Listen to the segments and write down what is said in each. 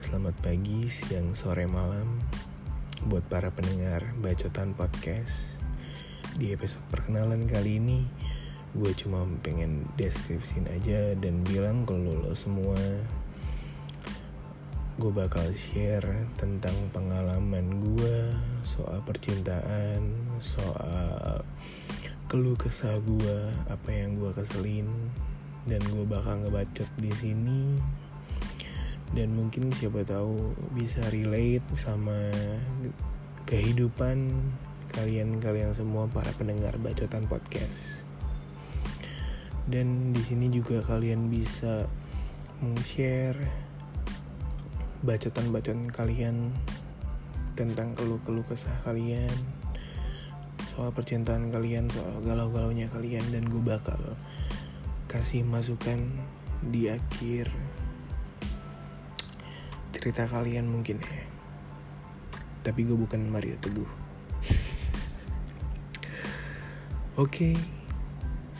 Selamat pagi, siang, sore, malam Buat para pendengar Bacotan Podcast. Di episode perkenalan kali ini Gue cuma pengen deskripsiin aja Dan bilang lo, lo semua Gue bakal share tentang pengalaman gue Soal percintaan Soal keluh kesah gue Apa yang gue keselin Dan gue bakal ngebacot di sini dan mungkin siapa tahu bisa relate sama kehidupan kalian-kalian semua para pendengar bacotan podcast. Dan di sini juga kalian bisa meng-share bacotan-bacotan kalian tentang keluh-keluh kesah kalian, soal percintaan kalian, soal galau-galaunya kalian dan gue bakal kasih masukan di akhir cerita kalian mungkin ya. Tapi gue bukan Mario Teguh. Oke okay.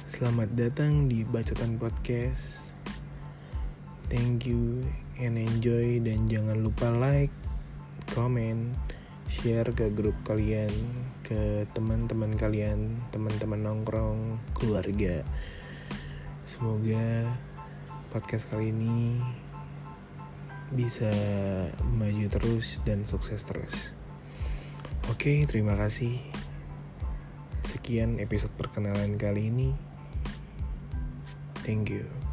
selamat datang di bacotan podcast. Thank you and enjoy dan jangan lupa like comment share ke grup kalian ke teman-teman kalian teman-teman nongkrong keluarga. Semoga podcast kali ini bisa maju terus dan sukses terus. Oke, terima kasih. Sekian episode perkenalan kali ini. Thank you.